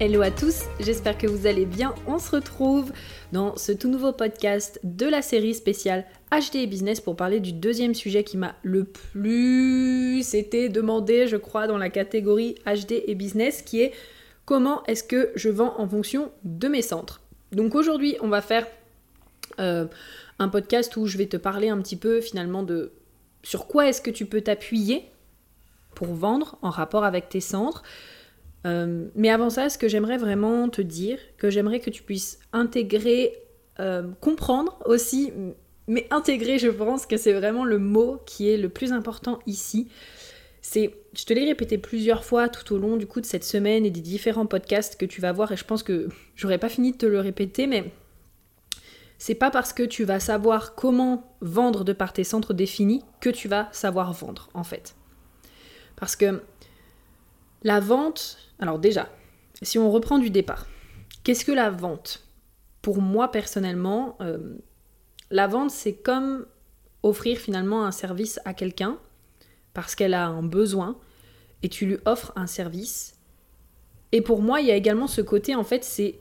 Hello à tous, j'espère que vous allez bien. On se retrouve dans ce tout nouveau podcast de la série spéciale HD et Business pour parler du deuxième sujet qui m'a le plus été demandé, je crois, dans la catégorie HD et Business, qui est comment est-ce que je vends en fonction de mes centres. Donc aujourd'hui, on va faire euh, un podcast où je vais te parler un petit peu finalement de sur quoi est-ce que tu peux t'appuyer pour vendre en rapport avec tes centres. Euh, mais avant ça, ce que j'aimerais vraiment te dire, que j'aimerais que tu puisses intégrer, euh, comprendre aussi, mais intégrer, je pense que c'est vraiment le mot qui est le plus important ici. C'est, je te l'ai répété plusieurs fois tout au long du coup de cette semaine et des différents podcasts que tu vas voir, et je pense que j'aurais pas fini de te le répéter, mais c'est pas parce que tu vas savoir comment vendre de par tes centres définis que tu vas savoir vendre en fait. Parce que la vente, alors déjà, si on reprend du départ, qu'est-ce que la vente? Pour moi personnellement, euh, la vente c'est comme offrir finalement un service à quelqu'un parce qu'elle a un besoin et tu lui offres un service. Et pour moi, il y a également ce côté, en fait, c'est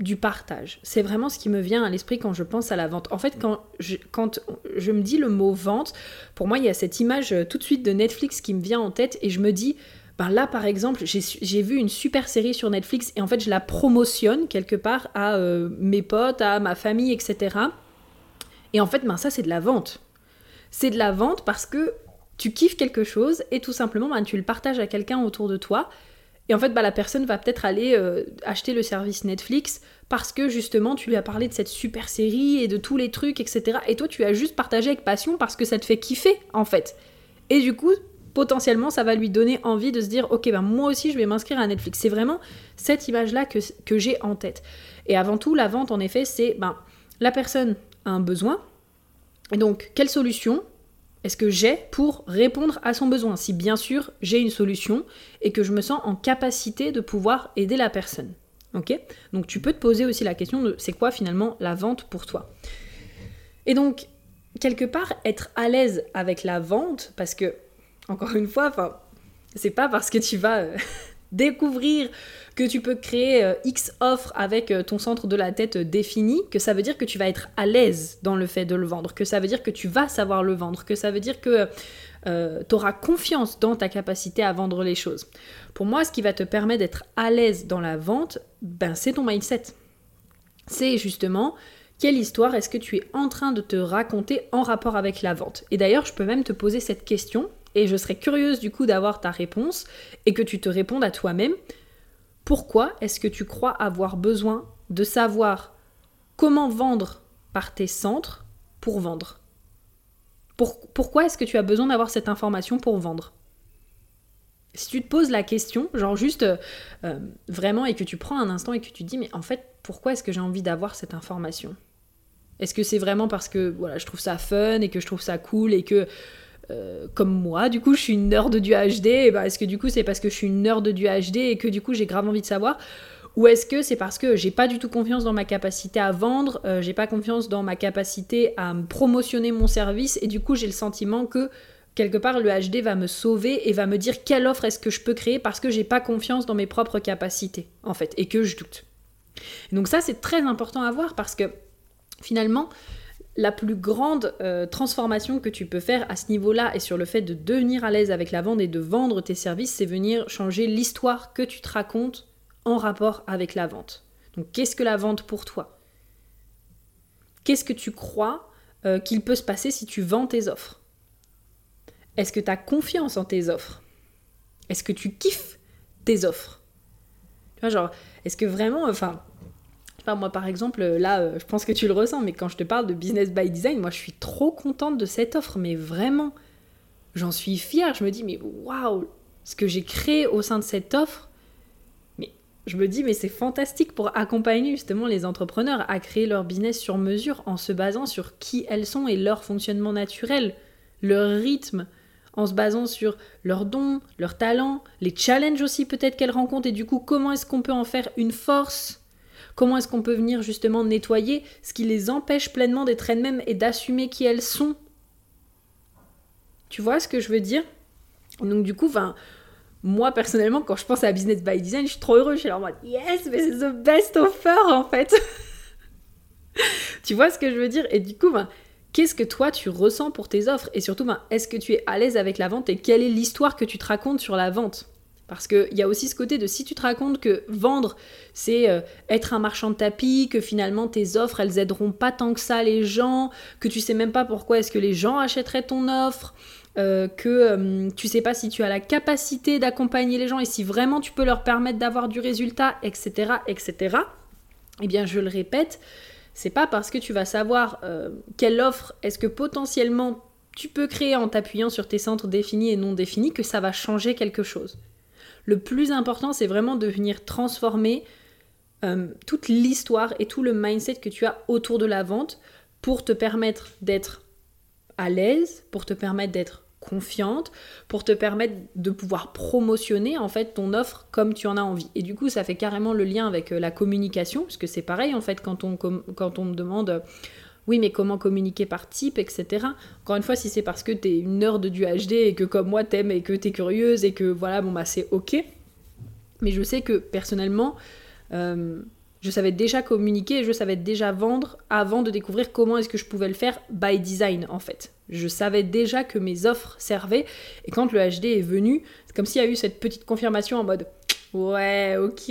du partage. C'est vraiment ce qui me vient à l'esprit quand je pense à la vente. En fait, quand je, me dis le mot vente, pour moi, il y a cette image euh, tout de suite de Netflix qui me vient en tête et je me dis, ben là, par exemple, j'ai vu une super série sur Netflix et en fait, je la promotionne quelque part à euh, mes potes, à ma famille, etc. Et en fait, ben ça, c'est de la vente. C'est de la vente parce que tu kiffes quelque chose et tout simplement, ben, tu le partages à quelqu'un autour de toi. Et en fait, bah, la personne va peut-être aller euh, acheter le service Netflix parce que justement, tu lui as parlé de cette super série et de tous les trucs, etc. Et toi, tu as juste partagé avec passion parce que ça te fait kiffer, en fait. Et du coup, potentiellement, ça va lui donner envie de se dire, ok, ben moi aussi, je vais m'inscrire à Netflix. C'est vraiment cette image-là que, que j'ai en tête. Et avant tout, la vente, en effet, c'est, ben, la personne a un besoin. Et donc, quelle solution est-ce que j'ai pour répondre à son besoin? Si bien sûr j'ai une solution et que je me sens en capacité de pouvoir aider la personne. Ok? Donc tu peux te poser aussi la question de c'est quoi finalement la vente pour toi? Et donc, quelque part, être à l'aise avec la vente, parce que encore une fois, enfin, c'est pas parce que tu vas euh, découvrir que tu peux créer euh, X offres avec euh, ton centre de la tête défini, que ça veut dire que tu vas être à l'aise dans le fait de le vendre, que ça veut dire que tu vas savoir le vendre, que ça veut dire que tu auras confiance dans ta capacité à vendre les choses. Pour moi, ce qui va te permettre d'être à l'aise dans la vente, ben, c'est ton mindset. C'est justement quelle histoire est-ce que tu es en train de te raconter en rapport avec la vente? Et d'ailleurs, je peux même te poser cette question, et je serais curieuse du coup d'avoir ta réponse et que tu te répondes à toi-même. Pourquoi est-ce que tu crois avoir besoin de savoir comment vendre par tes centres pour vendre? Pourquoi est-ce que tu as besoin d'avoir cette information pour vendre? Si tu te poses la question, genre juste euh, euh, vraiment, et que tu prends un instant et que tu te dis, mais en fait, pourquoi est-ce que j'ai envie d'avoir cette information? Est-ce que c'est vraiment parce que voilà, je trouve ça fun et que je trouve ça cool et que euh, comme moi, du coup, je suis une nerd du HD, bah, est-ce que du coup, c'est parce que je suis une nerd du HD et que du coup, j'ai grave envie de savoir? Ou est-ce que c'est parce que j'ai pas du tout confiance dans ma capacité à vendre, euh, j'ai pas confiance dans ma capacité à promotionner mon service et du coup j'ai le sentiment que quelque part le HD va me sauver et va me dire quelle offre est-ce que je peux créer parce que j'ai pas confiance dans mes propres capacités en fait et que je doute. donc ça c'est très important à voir parce que finalement la plus grande euh, transformation que tu peux faire à ce niveau-là et sur le fait de devenir à l'aise avec la vente et de vendre tes services, c'est venir changer l'histoire que tu te racontes en rapport avec la vente. Donc qu'est-ce que la vente pour toi? Qu'est-ce que tu crois euh, qu'il peut se passer si tu vends tes offres? Est-ce que tu as confiance en tes offres? Est-ce que tu kiffes tes offres? Tu vois, genre, est-ce que vraiment, enfin, moi par exemple, là, euh, je pense que tu le ressens, mais quand je te parle de business by design, moi je suis trop contente de cette offre, mais vraiment, j'en suis fière. Je me dis, mais waouh, ce que j'ai créé au sein de cette offre, mais je me dis, mais c'est fantastique pour accompagner justement les entrepreneurs à créer leur business sur mesure en se basant sur qui elles sont et leur fonctionnement naturel, leur rythme, en se basant sur leurs dons, leurs talents, les challenges aussi peut-être qu'elles rencontrent et du coup comment est-ce qu'on peut en faire une force Comment est-ce qu'on peut venir justement nettoyer ce qui les empêche pleinement d'être elles-mêmes et d'assumer qui elles sont? Tu vois ce que je veux dire? Donc du coup, moi personnellement, quand je pense à Business by Design, je suis trop heureuse. Je suis yes, mais c'est the best offer en fait. tu vois ce que je veux dire? Et du coup, qu'est-ce que toi tu ressens pour tes offres? Et surtout, ben, est-ce que tu es à l'aise avec la vente? Et quelle est l'histoire que tu te racontes sur la vente? Parce qu'il y a aussi ce côté de si tu te racontes que vendre, c'est euh, être un marchand de tapis, que finalement tes offres, elles aideront pas tant que ça les gens, que tu sais même pas pourquoi est-ce que les gens achèteraient ton offre, euh, que euh, tu sais pas si tu as la capacité d'accompagner les gens et si vraiment tu peux leur permettre d'avoir du résultat, etc., etc. Eh bien, je le répète, c'est pas parce que tu vas savoir quelle offre est-ce que potentiellement tu peux créer en t'appuyant sur tes centres définis et non définis que ça va changer quelque chose. Le plus important, c'est vraiment de venir transformer euh, toute l'histoire et tout le mindset que tu as autour de la vente pour te permettre d'être à l'aise, pour te permettre d'être confiante, pour te permettre de pouvoir promotionner en fait ton offre comme tu en as envie. Et du coup, ça fait carrément le lien avec euh, la communication, puisque c'est pareil en fait quand on, quand on me demande oui, mais comment communiquer par type, etc. Encore une fois, si c'est parce que t'es une nerd du HD et que comme moi t'aimes et que t'es curieuse et que voilà, bon bah c'est ok. Mais je sais que personnellement, euh, je savais déjà communiquer et je savais déjà vendre avant de découvrir comment est-ce que je pouvais le faire by design en fait. Je savais déjà que mes offres servaient et quand le HD est venu, c'est comme s'il y a eu cette petite confirmation en mode ouais, ok,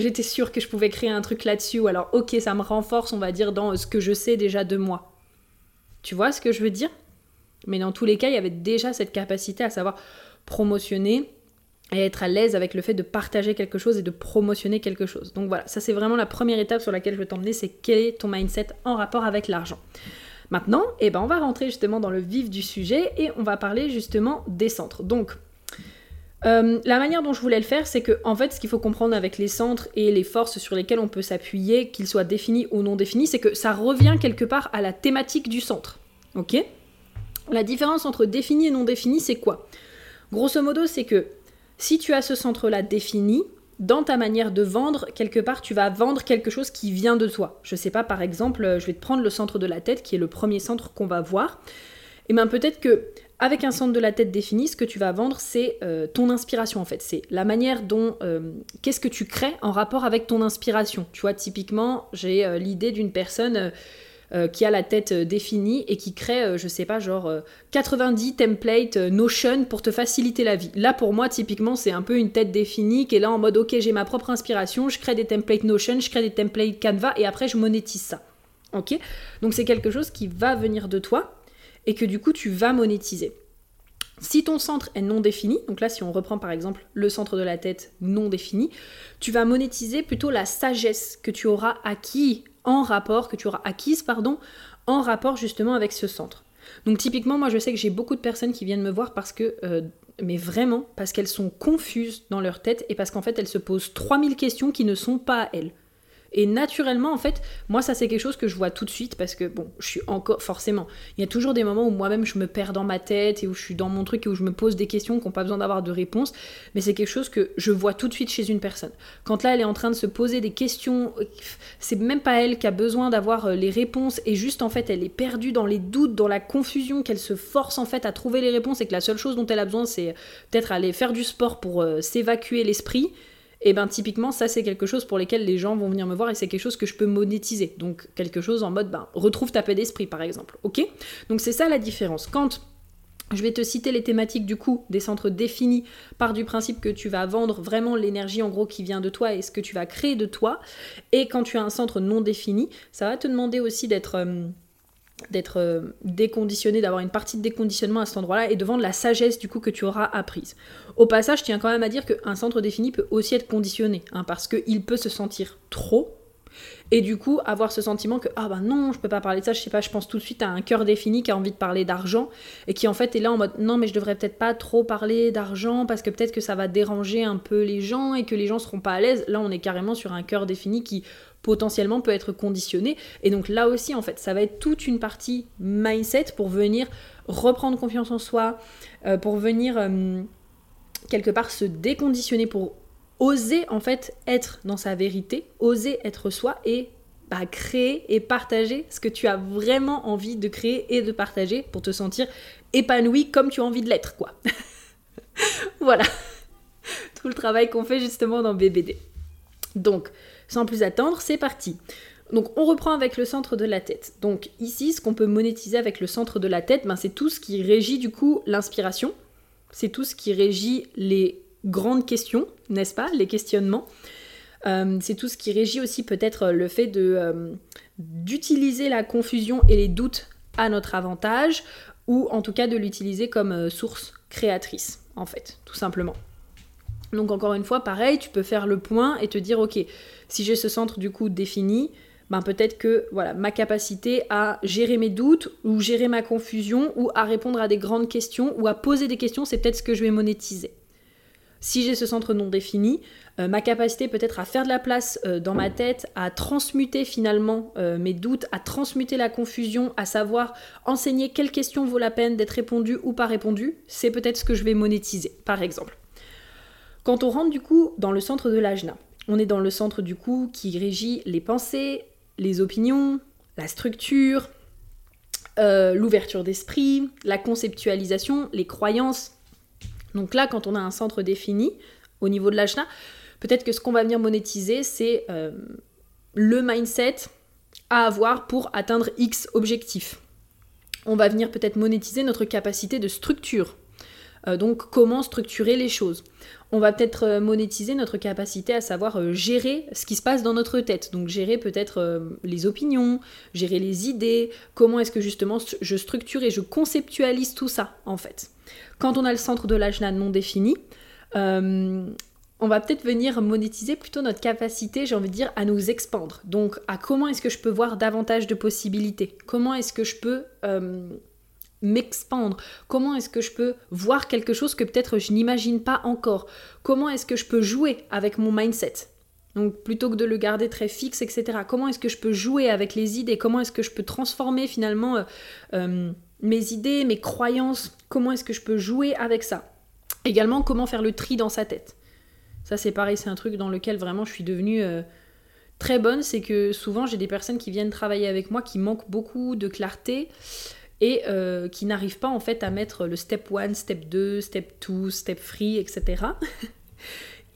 J'étais sûre que je pouvais créer un truc là-dessus, alors ok, ça me renforce, on va dire, dans ce que je sais déjà de moi. Tu vois ce que je veux dire? Mais dans tous les cas, il y avait déjà cette capacité à savoir promotionner et être à l'aise avec le fait de partager quelque chose et de promotionner quelque chose. Donc voilà, ça c'est vraiment la première étape sur laquelle je veux t'emmener, c'est quel est ton mindset en rapport avec l'argent. Maintenant, eh ben, on va rentrer justement dans le vif du sujet et on va parler justement des centres. Donc, euh, la manière dont je voulais le faire, c'est que en fait, ce qu'il faut comprendre avec les centres et les forces sur lesquelles on peut s'appuyer, qu'ils soient définis ou non définis, c'est que ça revient quelque part à la thématique du centre. Ok? La différence entre défini et non défini, c'est quoi? Grosso modo, c'est que si tu as ce centre-là défini, dans ta manière de vendre, quelque part, tu vas vendre quelque chose qui vient de toi. Je sais pas, par exemple, je vais te prendre le centre de la tête, qui est le premier centre qu'on va voir. Et bien peut-être que avec un centre de la tête défini, ce que tu vas vendre, c'est euh, ton inspiration en fait. C'est la manière dont. Euh, qu'est-ce que tu crées en rapport avec ton inspiration. Tu vois, typiquement, j'ai euh, l'idée d'une personne qui a la tête définie et qui crée, je sais pas, genre 90 templates Notion pour te faciliter la vie. Là, pour moi, typiquement, c'est un peu une tête définie qui est là en mode ok, j'ai ma propre inspiration, je crée des templates Notion, je crée des templates Canva et après je monétise ça. Ok? Donc c'est quelque chose qui va venir de toi et que du coup tu vas monétiser. Si ton centre est non défini, donc là si on reprend par exemple le centre de la tête non défini, tu vas monétiser plutôt la sagesse que tu auras acquis en rapport, que tu auras acquise pardon, en rapport justement avec ce centre. Donc typiquement moi je sais que j'ai beaucoup de personnes qui viennent me voir parce que euh, mais vraiment parce qu'elles sont confuses dans leur tête et parce qu'en fait elles se posent 3000 questions qui ne sont pas à elles. Et naturellement, en fait, moi, ça c'est quelque chose que je vois tout de suite parce que, bon, je suis encore, forcément, il y a toujours des moments où moi-même je me perds dans ma tête et où je suis dans mon truc et où je me pose des questions qui n'ont pas besoin d'avoir de réponse, mais c'est quelque chose que je vois tout de suite chez une personne. Quand là, elle est en train de se poser des questions, c'est même pas elle qui a besoin d'avoir euh, les réponses et juste en fait, elle est perdue dans les doutes, dans la confusion, qu'elle se force en fait à trouver les réponses et que la seule chose dont elle a besoin, c'est peut-être aller faire du sport pour euh, s'évacuer l'esprit et ben typiquement ça c'est quelque chose pour lesquels les gens vont venir me voir et c'est quelque chose que je peux monétiser. Donc quelque chose en mode ben retrouve ta paix d'esprit par exemple. OK? Donc c'est ça la différence. Quand je vais te citer les thématiques du coup des centres définis par du principe que tu vas vendre vraiment l'énergie en gros qui vient de toi et ce que tu vas créer de toi. Et quand tu as un centre non défini, ça va te demander aussi d'être euh, d'être euh, déconditionné, d'avoir une partie de déconditionnement à cet endroit-là et de vendre la sagesse du coup que tu auras apprise. Au passage, je tiens quand même à dire qu'un centre défini peut aussi être conditionné, hein, parce qu'il peut se sentir trop, Et du coup, avoir ce sentiment que ah ben non, je peux pas parler de ça, je sais pas, je pense tout de suite à un cœur défini qui a envie de parler d'argent et qui en fait est là en mode non, mais je devrais peut-être pas trop parler d'argent parce que peut-être que ça va déranger un peu les gens et que les gens seront pas à l'aise. Là, on est carrément sur un cœur défini qui potentiellement peut être conditionné. Et donc là aussi, en fait, ça va être toute une partie mindset pour venir reprendre confiance en soi, euh, pour venir euh, quelque part se déconditionner, pour oser en fait être dans sa vérité, oser être soi et bah, créer et partager ce que tu as vraiment envie de créer et de partager pour te sentir épanoui comme tu as envie de l'être, quoi. voilà. Tout le travail qu'on fait justement dans BBD. Donc, sans plus attendre, c'est parti. Donc on reprend avec le centre de la tête. Donc ici, ce qu'on peut monétiser avec le centre de la tête, ben, c'est tout ce qui régit du coup l'inspiration, c'est tout ce qui régit les grandes questions, n'est-ce pas, les questionnements. Euh, c'est tout ce qui régit aussi peut-être le fait euh, d'utiliser la confusion et les doutes à notre avantage, ou en tout cas de l'utiliser comme euh, source créatrice, en fait, tout simplement. Donc encore une fois, pareil, tu peux faire le point et te dire, ok, si j'ai ce centre du coup défini, ben peut-être que voilà ma capacité à gérer mes doutes ou gérer ma confusion ou à répondre à des grandes questions ou à poser des questions, c'est peut-être ce que je vais monétiser. Si j'ai ce centre non défini, euh, ma capacité peut-être à faire de la place euh, dans ma tête, à transmuter finalement euh, mes doutes, à transmuter la confusion, à savoir enseigner quelle question vaut la peine d'être répondue ou pas répondue, c'est peut-être ce que je vais monétiser, par exemple. Quand on rentre du coup dans le centre de l'ajna, on est dans le centre du coup qui régit les pensées, les opinions, la structure, l'ouverture d'esprit, la conceptualisation, les croyances, donc là, quand on a un centre défini au niveau de l'ajna, peut-être que ce qu'on va venir monétiser, c'est euh, le mindset à avoir pour atteindre X objectifs. On va venir peut-être monétiser notre capacité de structure. Euh, donc comment structurer les choses. On va peut-être euh, monétiser notre capacité à savoir gérer ce qui se passe dans notre tête. Donc gérer peut-être les opinions, gérer les idées, comment est-ce que justement je structure et je conceptualise tout ça en fait. Quand on a le centre de l'ajna non défini, euh, on va peut-être venir monétiser plutôt notre capacité, j'ai envie de dire, à nous expandre. Donc, à comment est-ce que je peux voir davantage de possibilités? Comment est-ce que je peux euh, m'expandre Comment est-ce que je peux voir quelque chose que peut-être je n'imagine pas encore? Comment est-ce que je peux jouer avec mon mindset? Donc plutôt que de le garder très fixe, etc. Comment est-ce que je peux jouer avec les idées? Comment est-ce que je peux transformer finalement euh, mes idées, mes croyances, comment est-ce que je peux jouer avec ça? Également, comment faire le tri dans sa tête? Ça, c'est pareil, c'est un truc dans lequel vraiment je suis devenue euh, très bonne. C'est que souvent, j'ai des personnes qui viennent travailler avec moi qui manquent beaucoup de clarté et euh, qui n'arrivent pas en fait à mettre le step 1, step 2, step 2, step 3, etc.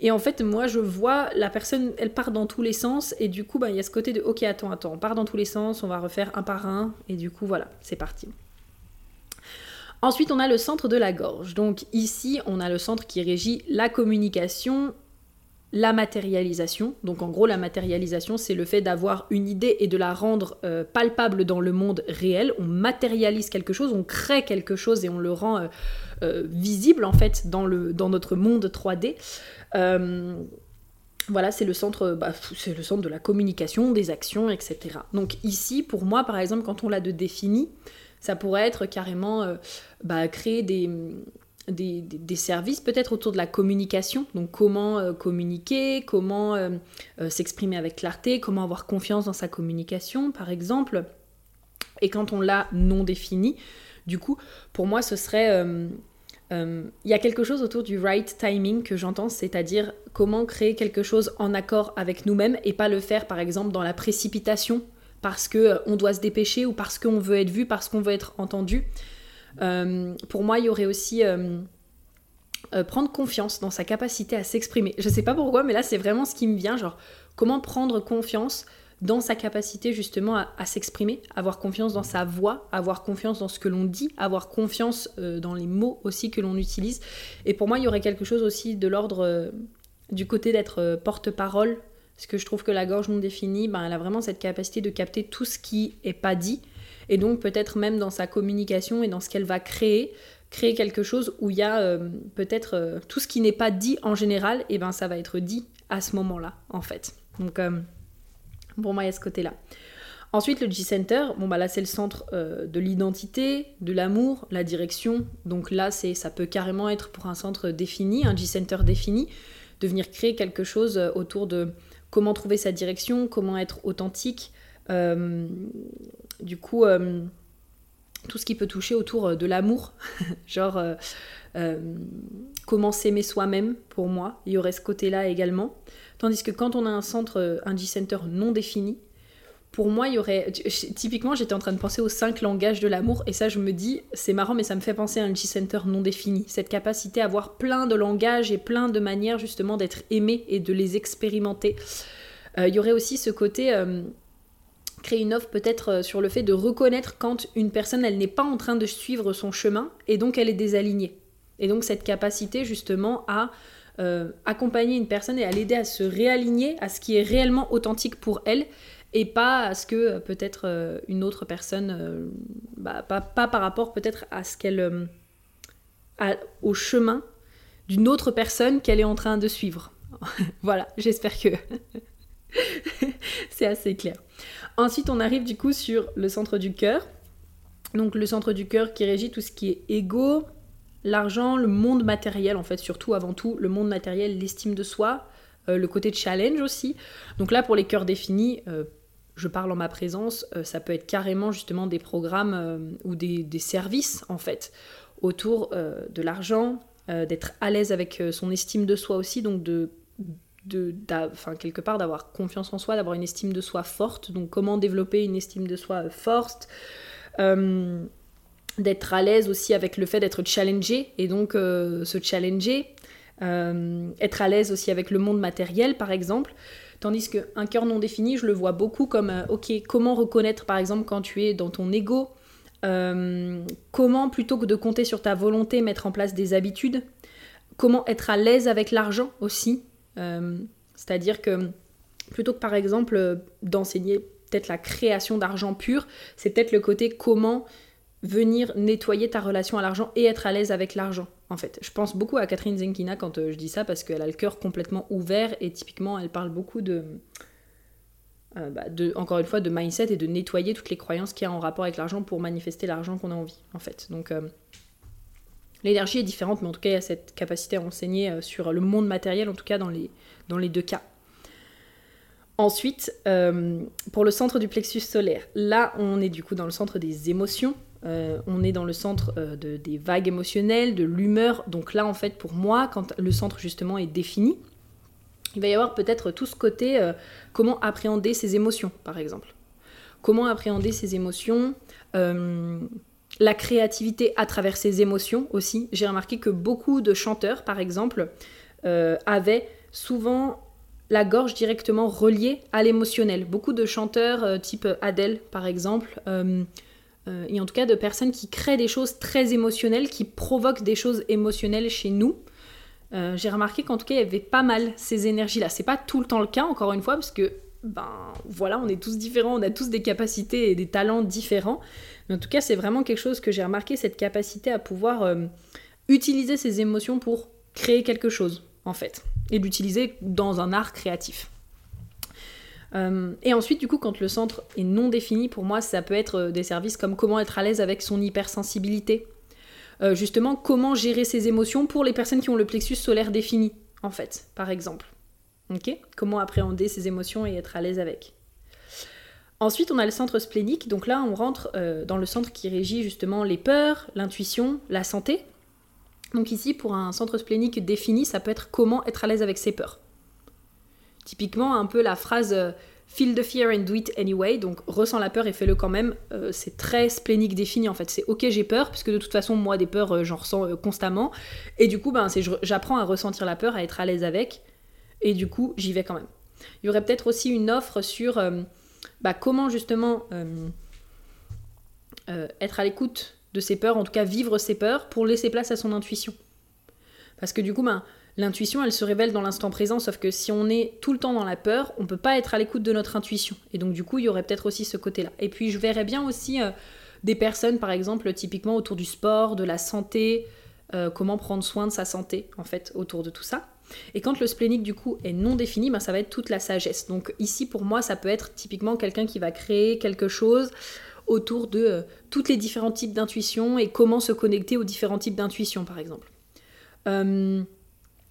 Et en fait, moi, je vois la personne, elle part dans tous les sens, et du coup, bah, il y a ce côté de ok, attends, attends, on part dans tous les sens, on va refaire un par un, et du coup, voilà, c'est parti. Ensuite, on a le centre de la gorge. Donc ici, on a le centre qui régit la communication, la matérialisation. Donc en gros, la matérialisation, c'est le fait d'avoir une idée et de la rendre euh, palpable dans le monde réel. On matérialise quelque chose, on crée quelque chose et on le rend euh, euh, visible en fait dans, notre monde 3D. voilà, c'est le centre, bah, c'est le centre de la communication, des actions, etc. Donc ici, pour moi, par exemple, quand on l'a de défini, ça pourrait être carrément bah, créer des, des, services peut-être autour de la communication, donc comment euh, communiquer, comment euh, s'exprimer avec clarté, comment avoir confiance dans sa communication par exemple. Et quand on l'a non défini, du coup, pour moi, ce serait... Il y a quelque chose autour du right timing que j'entends, c'est-à-dire comment créer quelque chose en accord avec nous-mêmes et pas le faire par exemple dans la précipitation parce qu'on euh, doit se dépêcher ou parce qu'on veut être vu, parce qu'on veut être entendu. Euh, pour moi, il y aurait aussi euh, prendre confiance dans sa capacité à s'exprimer. Je sais pas pourquoi, mais là, c'est vraiment ce qui me vient. Genre, comment prendre confiance dans sa capacité justement à, s'exprimer, avoir confiance dans sa voix, avoir confiance dans ce que l'on dit, avoir confiance dans les mots aussi que l'on utilise. Et pour moi, il y aurait quelque chose aussi de l'ordre du côté d'être porte-parole parce que je trouve que la gorge non définie, ben, elle a vraiment cette capacité de capter tout ce qui est pas dit. Et donc peut-être même dans sa communication et dans ce qu'elle va créer, créer quelque chose où il y a euh, peut-être euh, tout ce qui n'est pas dit en général, et ben ça va être dit à ce moment-là, en fait. Donc euh, Pour moi, il y a ce côté-là. Ensuite, le G-Center, bon bah là c'est le centre euh, de l'identité, de l'amour, la direction. Donc là, c'est ça peut carrément être pour un centre défini, un G-Center défini, de venir créer quelque chose autour de comment trouver sa direction, comment être authentique. Du coup, tout ce qui peut toucher autour de l'amour, genre comment s'aimer soi-même, pour moi, il y aurait ce côté-là également. Tandis que quand on a un centre, un G-Center non défini, pour moi, il y aurait. Typiquement, j'étais en train de penser aux cinq langages de l'amour, et ça, je me dis, c'est marrant, mais ça me fait penser à un G-Center non défini. Cette capacité à avoir plein de langages et plein de manières, justement, d'être aimé et de les expérimenter. Euh, il y aurait aussi ce côté. Euh, créer une offre peut-être euh, sur le fait de reconnaître quand une personne, elle n'est pas en train de suivre son chemin, et donc elle est désalignée. Et donc, cette capacité, justement, à. accompagner une personne et à l'aider à se réaligner à ce qui est réellement authentique pour elle et pas à ce que euh, peut-être euh, une autre personne, euh, bah, pas, par rapport peut-être à ce qu'elle, au chemin d'une autre personne qu'elle est en train de suivre. voilà, j'espère que c'est assez clair. Ensuite, on arrive du coup sur le centre du cœur. Donc le centre du cœur qui régit tout ce qui est ego, l'argent, le monde matériel en fait, surtout avant tout le monde matériel, l'estime de soi, le côté challenge aussi. Donc là pour les cœurs définis, je parle en ma présence, euh, ça peut être carrément justement des programmes euh, ou des, services en fait autour euh, de l'argent, d'être à l'aise avec son estime de soi aussi, donc de, de enfin, quelque part d'avoir confiance en soi, d'avoir une estime de soi forte, donc comment développer une estime de soi forte, d'être à l'aise aussi avec le fait d'être challengé et donc se challenger, être à l'aise aussi avec le monde matériel par exemple. Tandis qu'un cœur non défini, je le vois beaucoup comme, euh, ok, comment reconnaître par exemple quand tu es dans ton ego euh, Comment, plutôt que de compter sur ta volonté, mettre en place des habitudes Comment être à l'aise avec l'argent aussi euh, C'est-à-dire que plutôt que par exemple d'enseigner peut-être la création d'argent pur, c'est peut-être le côté comment venir nettoyer ta relation à l'argent et être à l'aise avec l'argent, en fait. Je pense beaucoup à Catherine Zenkina quand euh, je dis ça parce qu'elle a le cœur complètement ouvert et typiquement elle parle beaucoup de, euh, bah, de, encore une fois, de mindset et de nettoyer toutes les croyances qu'il y a en rapport avec l'argent pour manifester l'argent qu'on a envie, en fait. Donc euh, l'énergie est différente, mais en tout cas il y a cette capacité à enseigner sur le monde matériel, en tout cas dans les, deux cas. Ensuite, pour le centre du plexus solaire, là on est du coup dans le centre des émotions, euh, on est dans le centre euh, des vagues émotionnelles, de l'humeur. Donc là, en fait, pour moi, quand le centre justement est défini, il va y avoir peut-être tout ce côté euh, comment appréhender ses émotions, par exemple. Comment appréhender ses émotions, la créativité à travers ses émotions aussi. J'ai remarqué que beaucoup de chanteurs, par exemple, avaient souvent la gorge directement reliée à l'émotionnel. Beaucoup de chanteurs type Adele, par exemple, euh, et en tout cas de personnes qui créent des choses très émotionnelles, qui provoquent des choses émotionnelles chez nous. Euh, j'ai remarqué qu'en tout cas, il y avait pas mal ces énergies-là. C'est pas tout le temps le cas, encore une fois, parce que, ben voilà, on est tous différents, on a tous des capacités et des talents différents. Mais en tout cas, c'est vraiment quelque chose que j'ai remarqué, cette capacité à pouvoir euh, utiliser ces émotions pour créer quelque chose, en fait, et l'utiliser dans un art créatif. Euh, et ensuite, du coup, quand le centre est non défini, pour moi, ça peut être euh, des services comme comment être à l'aise avec son hypersensibilité. Justement, comment gérer ses émotions pour les personnes qui ont le plexus solaire défini, en fait, par exemple. Comment appréhender ses émotions et être à l'aise avec. Ensuite, on a le centre splénique. Donc là, on rentre dans le centre qui régit justement les peurs, l'intuition, la santé. Donc ici, pour un centre splénique défini, ça peut être comment être à l'aise avec ses peurs. Typiquement, un peu la phrase euh, Feel the fear and do it anyway, donc ressens la peur et fais-le quand même, euh, c'est très splénique défini en fait. C'est ok, j'ai peur, puisque de toute façon, moi, des peurs, euh, j'en ressens constamment. Et du coup, ben, j'apprends à ressentir la peur, à être à l'aise avec, et du coup, j'y vais quand même. Il y aurait peut-être aussi une offre sur bah, comment justement être à l'écoute de ses peurs, en tout cas vivre ses peurs, pour laisser place à son intuition. Parce que du coup, ben, L'intuition, elle se révèle dans l'instant présent, sauf que si on est tout le temps dans la peur, on peut pas être à l'écoute de notre intuition. Et donc du coup, il y aurait peut-être aussi ce côté-là. Et puis je verrais bien aussi euh, des personnes, par exemple, typiquement autour du sport, de la santé, euh, comment prendre soin de sa santé, en fait, autour de tout ça. Et quand le splénique du coup est non défini, ben, ça va être toute la sagesse. Donc ici pour moi ça peut être typiquement quelqu'un qui va créer quelque chose autour de euh, toutes les différents types d'intuition et comment se connecter aux différents types d'intuition par exemple. Euh,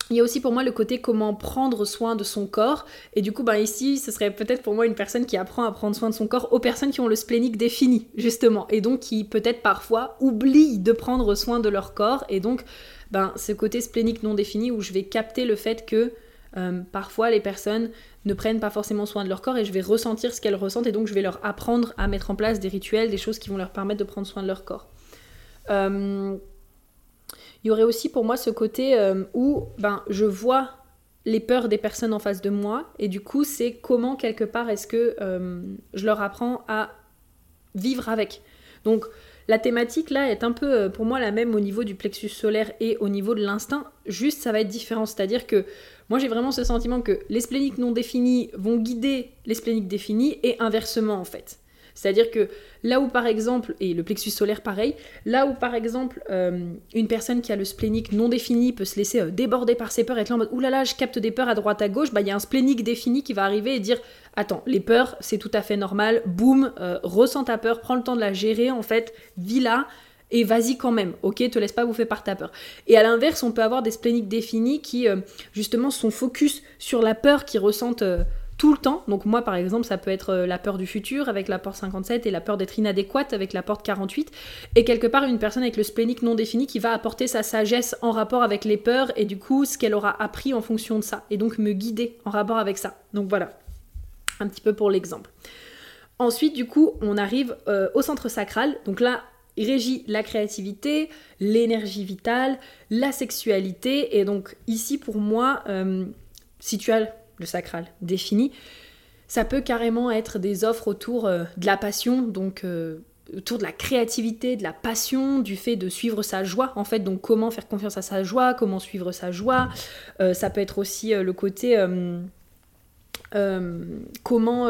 il y a aussi pour moi le côté comment prendre soin de son corps. Et du coup, ben ici, ce serait peut-être pour moi une personne qui apprend à prendre soin de son corps aux personnes qui ont le splénique défini, justement. Et donc qui peut-être parfois oublient de prendre soin de leur corps. Et donc, ben, ce côté splénique non défini où je vais capter le fait que euh, parfois les personnes ne prennent pas forcément soin de leur corps et je vais ressentir ce qu'elles ressentent et donc je vais leur apprendre à mettre en place des rituels, des choses qui vont leur permettre de prendre soin de leur corps. Euh, il y aurait aussi pour moi ce côté euh, où ben, je vois les peurs des personnes en face de moi et du coup c'est comment quelque part est-ce que je leur apprends à vivre avec. Donc la thématique là est un peu euh, pour moi la même au niveau du plexus solaire et au niveau de l'instinct, juste ça va être différent. C'est-à-dire que moi j'ai vraiment ce sentiment que les spléniques non définis vont guider les spléniques définis et inversement en fait. C'est-à-dire que là où par exemple, et le plexus solaire pareil, là où par exemple euh, une personne qui a le splénique non défini peut se laisser euh, déborder par ses peurs, être là en mode oulala, je capte des peurs à droite à gauche, bah il y a un splénique défini qui va arriver et dire attends, les peurs c'est tout à fait normal, boum, euh, ressens ta peur, prends le temps de la gérer en fait, vis là. Et vas-y quand même, ok, te laisse pas bouffer par ta peur. Et à l'inverse, on peut avoir des spléniques définis qui, justement, sont focus sur la peur qu'ils ressentent tout le temps. Donc moi par exemple ça peut être euh, la peur du futur avec la porte 57 et la peur d'être inadéquate avec la porte 48 et quelque part une personne avec le splénique non défini qui va apporter sa sagesse en rapport avec les peurs et du coup ce qu'elle aura appris en fonction de ça et donc me guider en rapport avec ça. Donc voilà, un petit peu pour l'exemple. Ensuite du coup on arrive euh, au centre sacral. Donc là il régit la créativité, l'énergie vitale, la sexualité et donc ici pour moi euh, si tu as le sacral défini, ça peut carrément être des offres autour euh, de la passion, donc euh, autour de la créativité, de la passion, du fait de suivre sa joie, en fait, donc comment faire confiance à sa joie, comment suivre sa joie. Euh, ça peut être aussi le côté comment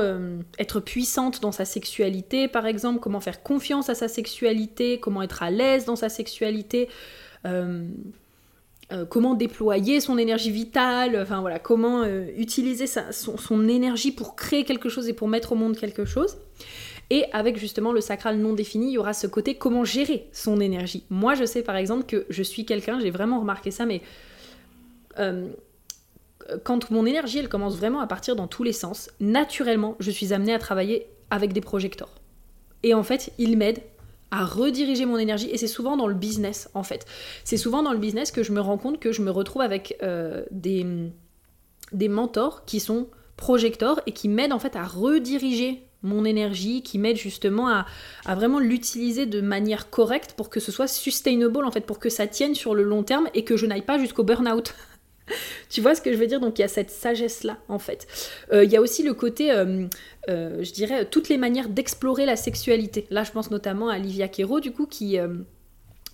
être puissante dans sa sexualité, par exemple, comment faire confiance à sa sexualité, comment être à l'aise dans sa sexualité. Comment déployer son énergie vitale, enfin voilà, comment euh, utiliser son, énergie pour créer quelque chose et pour mettre au monde quelque chose. Et avec justement le sacral non défini, il y aura ce côté comment gérer son énergie. Moi, je sais par exemple que je suis quelqu'un, j'ai vraiment remarqué ça, mais euh, quand mon énergie, elle commence vraiment à partir dans tous les sens, naturellement, je suis amenée à travailler avec des projecteurs. Et en fait, ils m'aident à rediriger mon énergie et c'est souvent dans le business en fait. C'est souvent dans le business que je me rends compte que je me retrouve avec euh, des, mentors qui sont projecteurs et qui m'aident en fait à rediriger mon énergie, qui m'aident justement à, à vraiment l'utiliser de manière correcte pour que ce soit sustainable en fait, pour que ça tienne sur le long terme et que je n'aille pas jusqu'au burn-out. tu vois ce que je veux dire? Donc il y a cette sagesse-là, en fait. Euh, il y a aussi le côté, euh, euh, je dirais, toutes les manières d'explorer la sexualité. Là, je pense notamment à Livia Quero, du coup, qui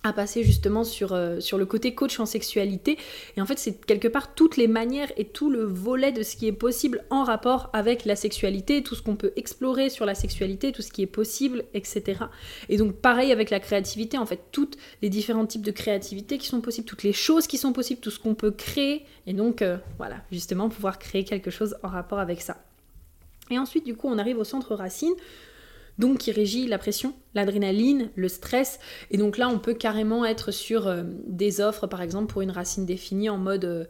à passer justement sur, euh, sur le côté coach en sexualité. Et en fait, c'est quelque part toutes les manières et tout le volet de ce qui est possible en rapport avec la sexualité, tout ce qu'on peut explorer sur la sexualité, tout ce qui est possible, etc. Et donc, pareil avec la créativité, en fait, tous les différents types de créativité qui sont possibles, toutes les choses qui sont possibles, tout ce qu'on peut créer. Et donc, euh, voilà, justement, pouvoir créer quelque chose en rapport avec ça. Et ensuite, du coup, on arrive au centre racine donc qui régit la pression, l'adrénaline, le stress. Et donc là, on peut carrément être sur euh, des offres, par exemple, pour une racine définie en mode euh,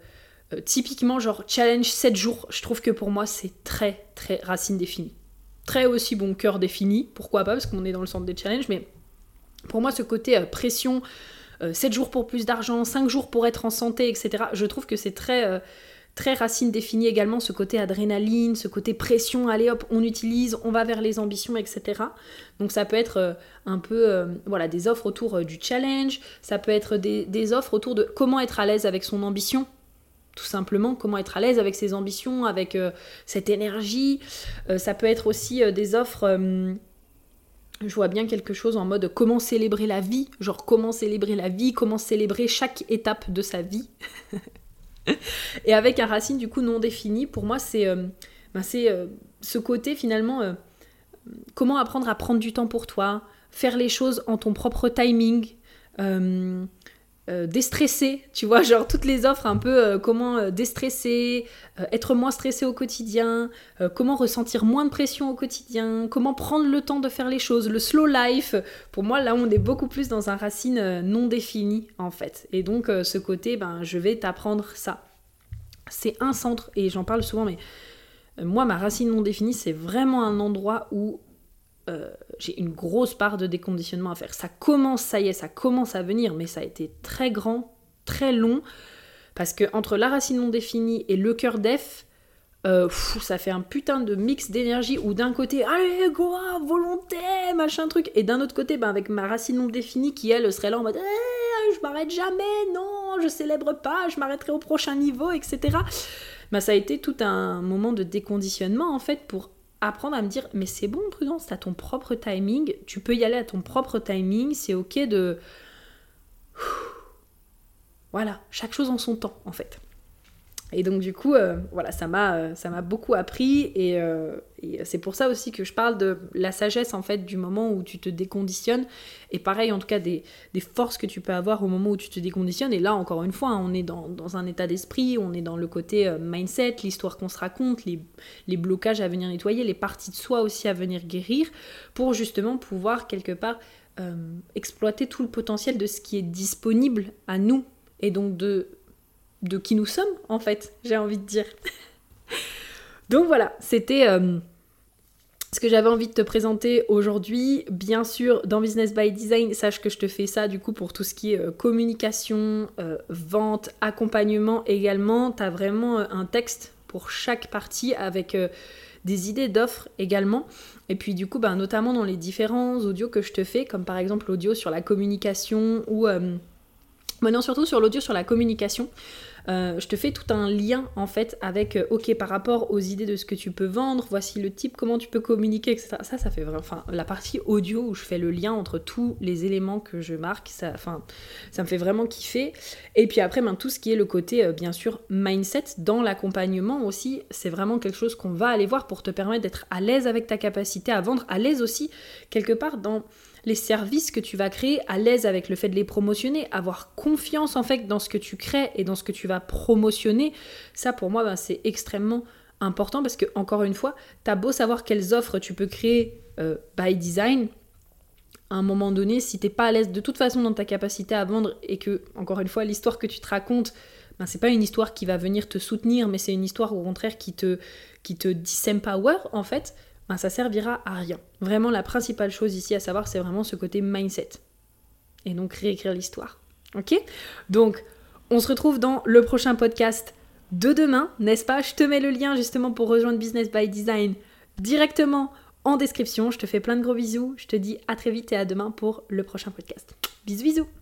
euh, typiquement genre challenge 7 jours. Je trouve que pour moi, c'est très, très racine définie. Très aussi bon cœur défini, pourquoi pas, parce qu'on est dans le centre des challenges, mais pour moi, ce côté pression, 7 jours pour plus d'argent, 5 jours pour être en santé, etc., je trouve que c'est très Très Racine définit également ce côté adrénaline, ce côté pression, allez hop, on utilise, on va vers les ambitions, etc. Donc ça peut être euh, un peu euh, voilà, des offres autour euh, du challenge, ça peut être des, offres autour de comment être à l'aise avec son ambition, tout simplement, comment être à l'aise avec ses ambitions, avec cette énergie. ça peut être aussi des offres je vois bien quelque chose en mode comment célébrer la vie, genre comment célébrer la vie, comment célébrer chaque étape de sa vie. et avec un racine du coup non défini, pour moi c'est euh, ben, euh, ce côté finalement euh, comment apprendre à prendre du temps pour toi, faire les choses en ton propre timing, euh, déstresser, tu vois, genre toutes les offres un peu euh, comment euh, déstresser, être moins stressé au quotidien, comment ressentir moins de pression au quotidien, comment prendre le temps de faire les choses, le slow life. Pour moi, là, on est beaucoup plus dans un racine non défini en fait. Et donc, ce côté, ben, je vais t'apprendre ça. C'est un centre, et j'en parle souvent, mais moi, ma racine non définie, c'est vraiment un endroit où euh, j'ai une grosse part de déconditionnement à faire. Ça commence, ça y est, ça commence à venir, mais ça a été très grand, très long, parce que entre la racine non définie et le cœur def, euh, ça fait un putain de mix d'énergie où d'un côté, allez, go, volonté, machin truc, et d'un autre côté, ben, avec ma racine non définie qui, elle, serait là en mode, eh, je m'arrête jamais, non, je célèbre pas, je m'arrêterai au prochain niveau, etc. Ben, ça a été tout un moment de déconditionnement, en fait, pour apprendre à me dire mais c'est bon Prudence, t'as ton propre timing, tu peux y aller à ton propre timing, c'est ok de... Voilà, chaque chose en son temps en fait. Et donc du coup, euh, voilà, ça m'a, euh, ça m'a beaucoup appris euh, et, c'est pour ça aussi que je parle de la sagesse en fait du moment où tu te déconditionnes et pareil en tout cas des, forces que tu peux avoir au moment où tu te déconditionnes. Et là encore une fois, hein, on est dans, un état d'esprit, on est dans le côté mindset, l'histoire qu'on se raconte, les, les, blocages à venir nettoyer, les parties de soi aussi à venir guérir pour justement pouvoir quelque part exploiter tout le potentiel de ce qui est disponible à nous et donc de de qui nous sommes, en fait, j'ai envie de dire. Donc voilà, c'était euh, ce que j'avais envie de te présenter aujourd'hui. Bien sûr, dans Business by Design, sache que je te fais ça du coup pour tout ce qui est euh, communication, euh, vente, accompagnement également. Tu as vraiment un texte pour chaque partie avec des idées d'offres également. Et puis du coup, ben, notamment dans les différents audios que je te fais, comme par exemple l'audio sur la communication ou... Maintenant, surtout sur l'audio, sur la communication. Euh, je te fais tout un lien en fait avec, euh, ok, par rapport aux idées de ce que tu peux vendre, voici le type, comment tu peux communiquer, etc. Ça, ça fait vraiment, enfin, la partie audio où je fais le lien entre tous les éléments que je marque, ça, enfin, ça me fait vraiment kiffer. Et puis après, ben, tout ce qui est le côté, euh, bien sûr, mindset dans l'accompagnement aussi, c'est vraiment quelque chose qu'on va aller voir pour te permettre d'être à l'aise avec ta capacité à vendre, à l'aise aussi quelque part dans les services que tu vas créer, à l'aise avec le fait de les promotionner, avoir confiance en fait dans ce que tu crées et dans ce que tu vas promotionner, ça pour moi ben, c'est extrêmement important parce que encore une fois, tu as beau savoir quelles offres tu peux créer euh, by design, à un moment donné, si t'es pas à l'aise de toute façon dans ta capacité à vendre et que, encore une fois, l'histoire que tu te racontes, ben, c'est pas une histoire qui va venir te soutenir, mais c'est une histoire au contraire qui te, qui te disempower en fait, ben, ça servira à rien. Vraiment, la principale chose ici à savoir, c'est vraiment ce côté mindset. Et donc réécrire l'histoire. Ok? Donc, on se retrouve dans le prochain podcast de demain, n'est-ce pas? Je te mets le lien justement pour rejoindre Business by Design directement en description. Je te fais plein de gros bisous. Je te dis à très vite et à demain pour le prochain podcast. Bisous bisous